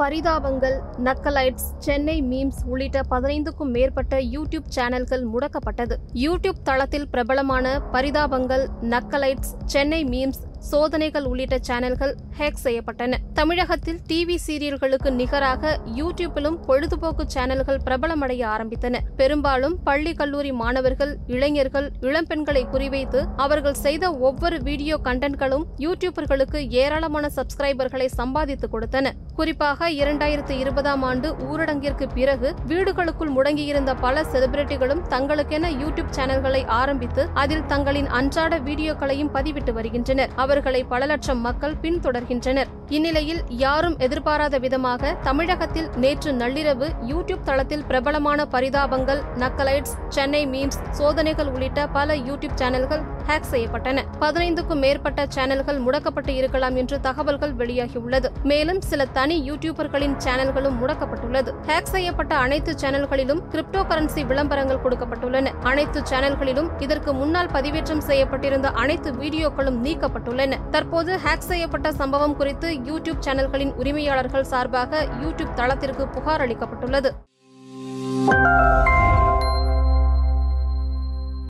பரிதாபங்கள் Nakkalites Chennai memes உள்ளிட்ட பதினைந்துக்கும் மேற்பட்ட YouTube சேனல்கள் முடக்கப்பட்டது. யூடியூப் தளத்தில் பிரபலமான பரிதாபங்கள் நக்கலைட்ஸ் சென்னை மீம்ஸ் சோதனைகள் உள்ளிட்ட சேனல்கள் ஹேக் செய்யப்பட்டன. தமிழகத்தில் டிவி சீரியல்களுக்கு நிகராக யூடியூப்பிலும் பொழுதுபோக்கு சேனல்கள் பிரபலமடைய ஆரம்பித்தன. பெரும்பாலும் பள்ளி கல்லூரி மாணவர்கள் இளைஞர்கள் இளம்பெண்களை குறிவைத்து அவர்கள் செய்த ஒவ்வொரு வீடியோ கண்டென்ட்களும் யூடியூபர்களுக்கு ஏராளமான சப்ஸ்கிரைபர்களை சம்பாதித்து கொடுத்தன. குறிப்பாக இரண்டாயிரத்து இருபதாம் ஆண்டு ஊரடங்கிற்கு பிறகு வீடுகளுக்குள் முடங்கியிருந்த பல செலிபிரிட்டிகளும் தங்களுக்கென யூடியூப் சேனல்களை ஆரம்பித்து அதில் தங்களின் அன்றாட வீடியோக்களையும் பதிவிட்டு வருகின்றனர். அவர்களை பல லட்சம் மக்கள் வருகின்றனர். இந்நிலையில் யாரும் எதிர்பாராத விதமாக தமிழகத்தில் நேற்று நள்ளிரவு யூடியூப் தளத்தில் பிரபலமான பரிதாபங்கள் நக்கலைட்ஸ் சென்னை மீம்ஸ் சோதனைகள் உள்ளிட்ட பல யூடியூப் சேனல்கள் ஹேக் செய்யப்பட்டன. பதினைந்துக்கும் மேற்பட்ட சேனல்கள் முடக்கப்பட்டு இருக்கலாம் என்று தகவல்கள் வெளியாகியுள்ளது. மேலும் சில தனி யூடியூபர்களின் சேனல்களும் முடக்கப்பட்டுள்ளது. ஹேக் செய்யப்பட்ட அனைத்து சேனல்களிலும் கிரிப்டோ கரன்சி விளம்பரங்கள் கொடுக்கப்பட்டுள்ளன. அனைத்து சேனல்களிலும் இதற்கு முன்னால் பதிவேற்றம் செய்யப்பட்டிருந்த அனைத்து வீடியோக்களும் நீக்கப்பட்டுள்ளன. தற்போது ஹேக் செய்யப்பட்ட சம்பவம் குறித்து யூடியூப் சேனல்களின் உரிமையாளர்கள் சார்பாக யூடியூப் தளத்திற்கு புகார் அளிக்கப்பட்டுள்ளது.